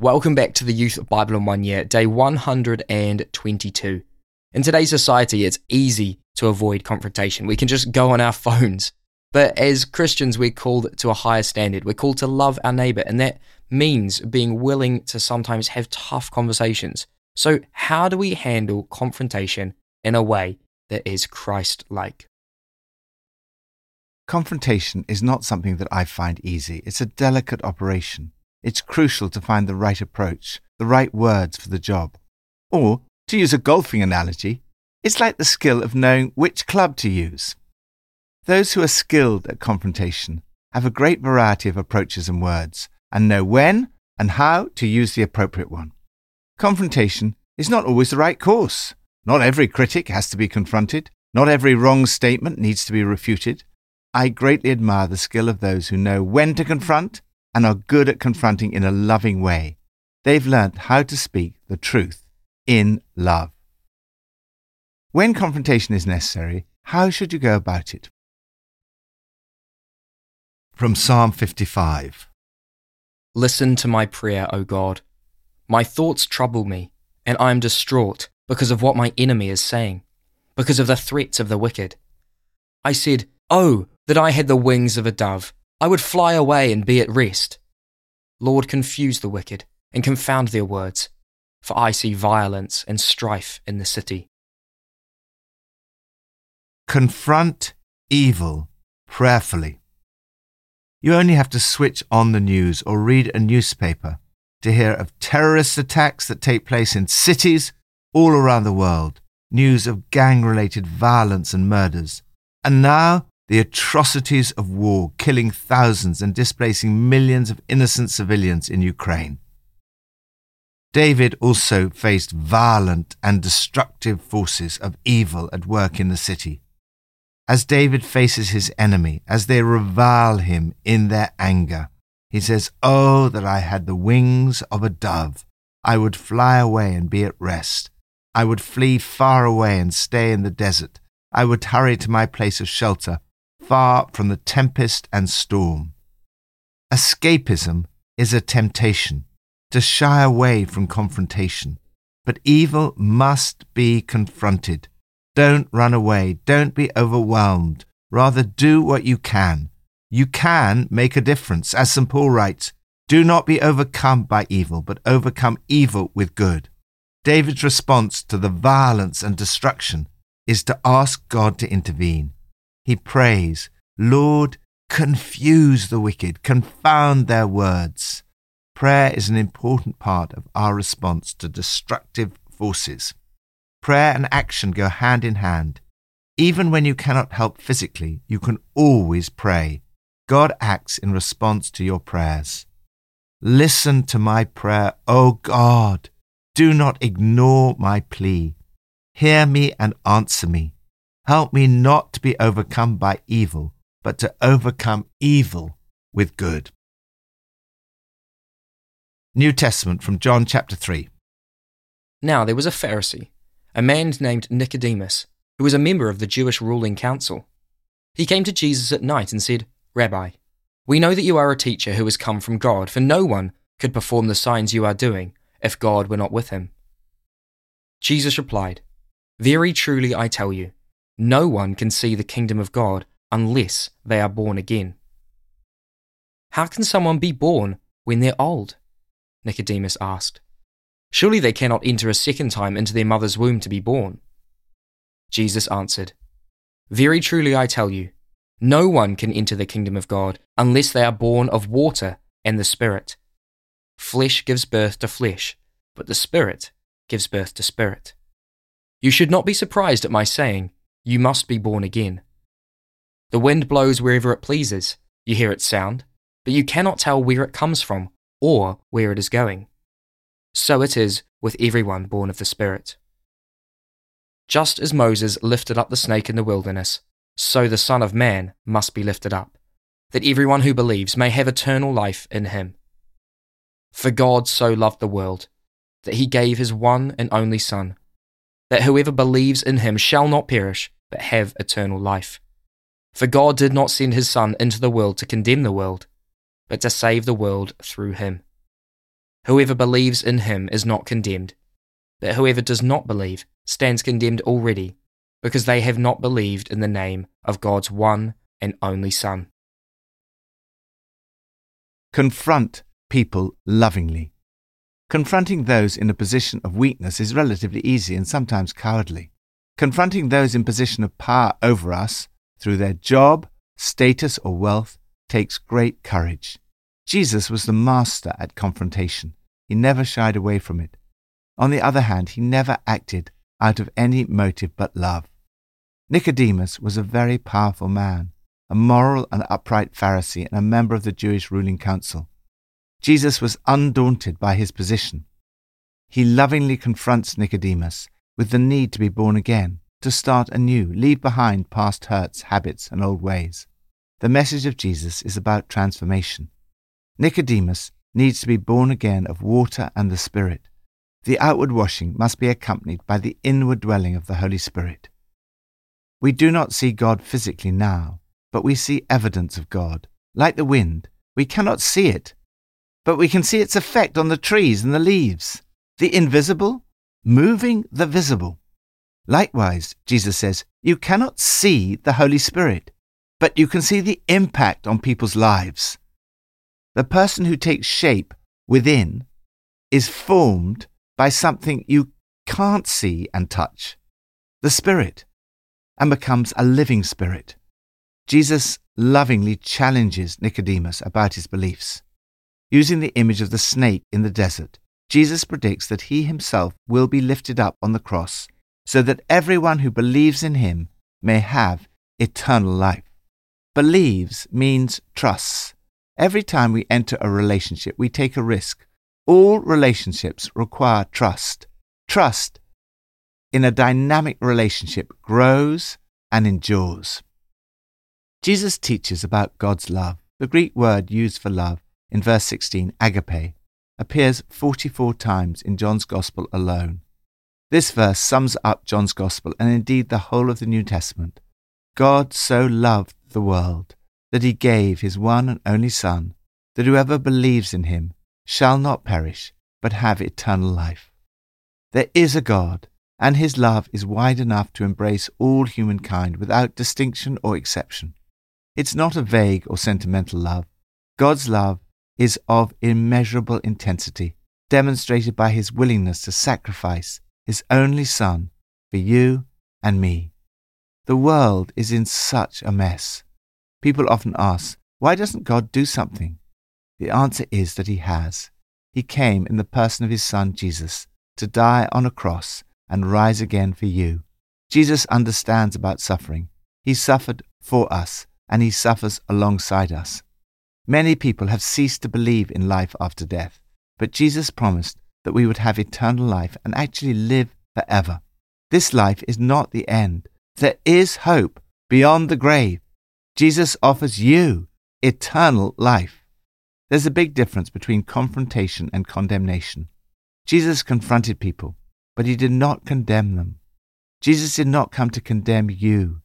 Welcome back to the Youth Bible in One Year, day 122. In today's society, it's easy to avoid confrontation. We can just go on our phones. But as Christians, we're called to a higher standard. We're called to love our neighbor, and that means being willing to sometimes have tough conversations. So, how do we handle confrontation in a way that is Christ like? Confrontation is not something that I find easy. It's a delicate operation. It's crucial to find the right approach, the right words for the job. Or, to use a golfing analogy, it's like the skill of knowing which club to use. Those who are skilled at confrontation have a great variety of approaches and words and know when and how to use the appropriate one. Confrontation is not always the right course. Not every critic has to be confronted. Not every wrong statement needs to be refuted. I greatly admire the skill of those who know when to confront and are good at confronting in a loving way. They've learnt how to speak the truth in love. When confrontation is necessary, how should you go about it? From Psalm 55 Listen to my prayer, O God. My thoughts trouble me, and I am distraught because of what my enemy is saying, because of the threats of the wicked. I said, Oh, that I had the wings of a dove I would fly away and be at rest. Lord, confuse the wicked and confound their words, for I see violence and strife in the city. Confront evil prayerfully. You only have to switch on the news or read a newspaper to hear of terrorist attacks that take place in cities all around the world, news of gang related violence and murders. And now the atrocities of war, killing thousands and displacing millions of innocent civilians in Ukraine. David also faced violent and destructive forces of evil at work in the city. As David faces his enemy, as they revile him in their anger, he says, Oh, that I had the wings of a dove! I would fly away and be at rest. I would flee far away and stay in the desert. I would hurry to my place of shelter far from the tempest and storm. Escapism is a temptation to shy away from confrontation, but evil must be confronted. Don't run away. Don't be overwhelmed. Rather, do what you can. You can make a difference. As St. Paul writes, do not be overcome by evil, but overcome evil with good. David's response to the violence and destruction is to ask God to intervene he prays, Lord, confuse the wicked, confound their words. Prayer is an important part of our response to destructive forces. Prayer and action go hand in hand. Even when you cannot help physically, you can always pray. God acts in response to your prayers. Listen to my prayer, O God. Do not ignore my plea. Hear me and answer me. Help me not to be overcome by evil, but to overcome evil with good. New Testament from John chapter 3. Now there was a Pharisee, a man named Nicodemus, who was a member of the Jewish ruling council. He came to Jesus at night and said, Rabbi, we know that you are a teacher who has come from God, for no one could perform the signs you are doing if God were not with him. Jesus replied, Very truly I tell you, no one can see the kingdom of God unless they are born again. How can someone be born when they're old? Nicodemus asked. Surely they cannot enter a second time into their mother's womb to be born. Jesus answered, Very truly I tell you, no one can enter the kingdom of God unless they are born of water and the Spirit. Flesh gives birth to flesh, but the Spirit gives birth to spirit. You should not be surprised at my saying, you must be born again. The wind blows wherever it pleases. You hear its sound, but you cannot tell where it comes from or where it is going. So it is with everyone born of the Spirit. Just as Moses lifted up the snake in the wilderness, so the Son of Man must be lifted up, that everyone who believes may have eternal life in him. For God so loved the world, that he gave his one and only Son, that whoever believes in him shall not perish, but have eternal life. For God did not send his Son into the world to condemn the world, but to save the world through him. Whoever believes in him is not condemned, but whoever does not believe stands condemned already, because they have not believed in the name of God's one and only Son. Confront people lovingly. Confronting those in a position of weakness is relatively easy and sometimes cowardly. Confronting those in position of power over us through their job, status, or wealth takes great courage. Jesus was the master at confrontation. He never shied away from it. On the other hand, he never acted out of any motive but love. Nicodemus was a very powerful man, a moral and upright Pharisee and a member of the Jewish ruling council. Jesus was undaunted by his position. He lovingly confronts Nicodemus with the need to be born again, to start anew, leave behind past hurts, habits, and old ways. The message of Jesus is about transformation. Nicodemus needs to be born again of water and the Spirit. The outward washing must be accompanied by the inward dwelling of the Holy Spirit. We do not see God physically now, but we see evidence of God. Like the wind, we cannot see it, but we can see its effect on the trees and the leaves. The invisible moving the visible. Likewise, Jesus says, you cannot see the Holy Spirit, but you can see the impact on people's lives. The person who takes shape within is formed by something you can't see and touch, the Spirit, and becomes a living Spirit. Jesus lovingly challenges Nicodemus about his beliefs. Using the image of the snake in the desert, Jesus predicts that he himself will be lifted up on the cross so that everyone who believes in him may have eternal life. Believes means trusts. Every time we enter a relationship, we take a risk. All relationships require trust. Trust in a dynamic relationship grows and endures. Jesus teaches about God's love. The Greek word used for love in verse 16, agape, appears 44 times in John's Gospel alone. This verse sums up John's Gospel and indeed the whole of the New Testament. God so loved the world that he gave his one and only Son, that whoever believes in him shall not perish, but have eternal life. There is a God, and his love is wide enough to embrace all humankind without distinction or exception. It's not a vague or sentimental love. God's love is of immeasurable intensity, demonstrated by his willingness to sacrifice his only Son for you and me. The world is in such a mess. People often ask, why doesn't God do something? The answer is that he has. He came in the person of his Son Jesus to die on a cross and rise again for you. Jesus understands about suffering. He suffered for us and he suffers alongside us. Many people have ceased to believe in life after death, but Jesus promised that we would have eternal life and actually live forever. This life is not the end. There is hope beyond the grave. Jesus offers you eternal life. There's a big difference between confrontation and condemnation. Jesus confronted people, but he did not condemn them. Jesus did not come to condemn you,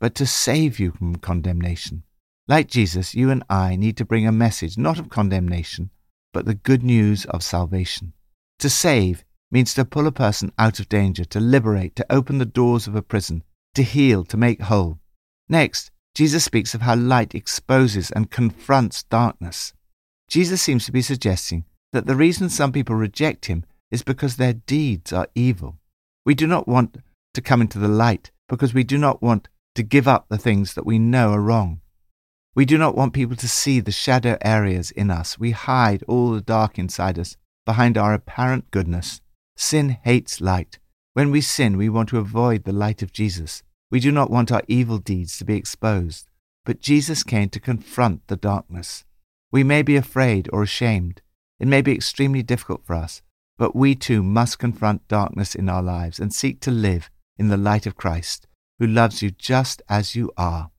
but to save you from condemnation. Like Jesus, you and I need to bring a message not of condemnation, but the good news of salvation. To save means to pull a person out of danger, to liberate, to open the doors of a prison, to heal, to make whole. Next, Jesus speaks of how light exposes and confronts darkness. Jesus seems to be suggesting that the reason some people reject him is because their deeds are evil. We do not want to come into the light because we do not want to give up the things that we know are wrong. We do not want people to see the shadow areas in us. We hide all the dark inside us behind our apparent goodness. Sin hates light. When we sin, we want to avoid the light of Jesus. We do not want our evil deeds to be exposed. But Jesus came to confront the darkness. We may be afraid or ashamed. It may be extremely difficult for us, but we too must confront darkness in our lives and seek to live in the light of Christ, who loves you just as you are.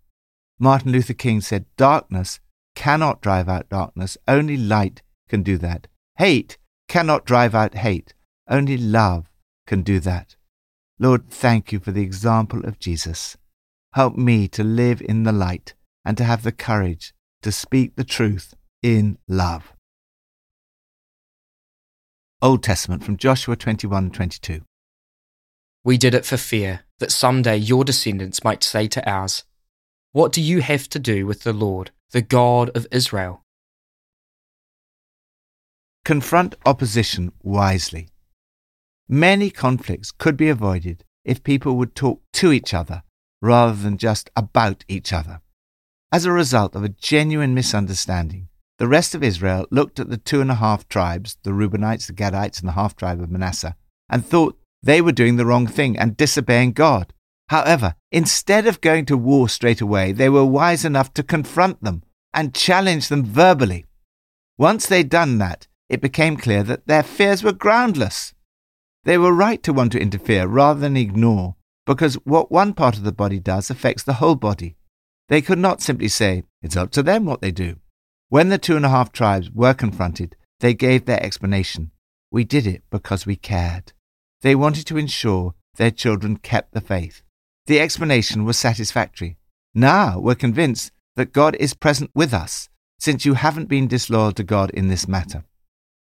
Martin Luther King said, Darkness cannot drive out darkness, only light can do that. Hate cannot drive out hate, only love can do that. Lord, thank you for the example of Jesus. Help me to live in the light and to have the courage to speak the truth in love. Old Testament from Joshua 21 22. We did it for fear that someday your descendants might say to ours, What do you have to do with the Lord, the God of Israel? Confront opposition wisely. Many conflicts could be avoided if people would talk to each other rather than just about each other. As a result of a genuine misunderstanding, the rest of Israel looked at the two and a half tribes, the Reubenites, the Gadites, and the half tribe of Manasseh, and thought they were doing the wrong thing and disobeying God. However, instead of going to war straight away, they were wise enough to confront them and challenge them verbally. Once they'd done that, it became clear that their fears were groundless. They were right to want to interfere rather than ignore, because what one part of the body does affects the whole body. They could not simply say, it's up to them what they do. When the two and a half tribes were confronted, they gave their explanation. We did it because we cared. They wanted to ensure their children kept the faith. The explanation was satisfactory. Now we're convinced that God is present with us, since you haven't been disloyal to God in this matter.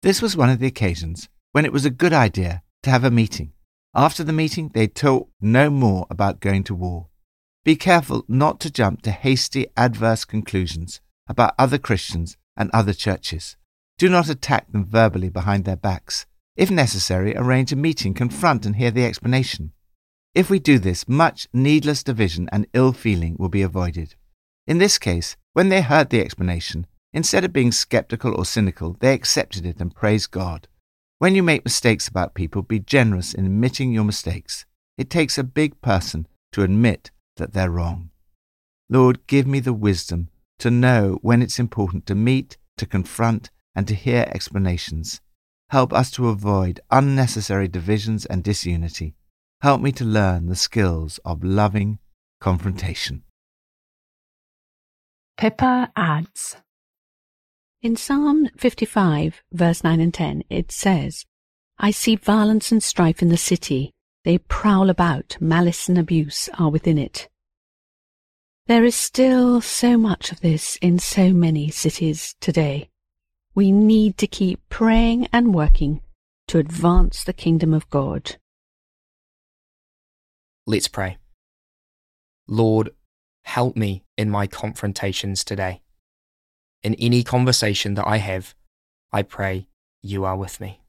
This was one of the occasions when it was a good idea to have a meeting. After the meeting, they talked no more about going to war. Be careful not to jump to hasty, adverse conclusions about other Christians and other churches. Do not attack them verbally behind their backs. If necessary, arrange a meeting, confront and hear the explanation. If we do this, much needless division and ill feeling will be avoided. In this case, when they heard the explanation, instead of being skeptical or cynical, they accepted it and praised God. When you make mistakes about people, be generous in admitting your mistakes. It takes a big person to admit that they're wrong. Lord, give me the wisdom to know when it's important to meet, to confront, and to hear explanations. Help us to avoid unnecessary divisions and disunity. Help me to learn the skills of loving confrontation. Pippa adds In Psalm 55, verse 9 and 10, it says, I see violence and strife in the city. They prowl about, malice and abuse are within it. There is still so much of this in so many cities today. We need to keep praying and working to advance the kingdom of God. Let's pray. Lord, help me in my confrontations today. In any conversation that I have, I pray you are with me.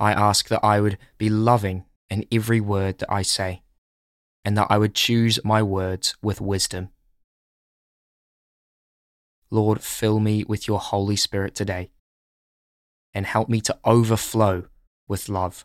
I ask that I would be loving in every word that I say and that I would choose my words with wisdom. Lord, fill me with your Holy Spirit today and help me to overflow with love.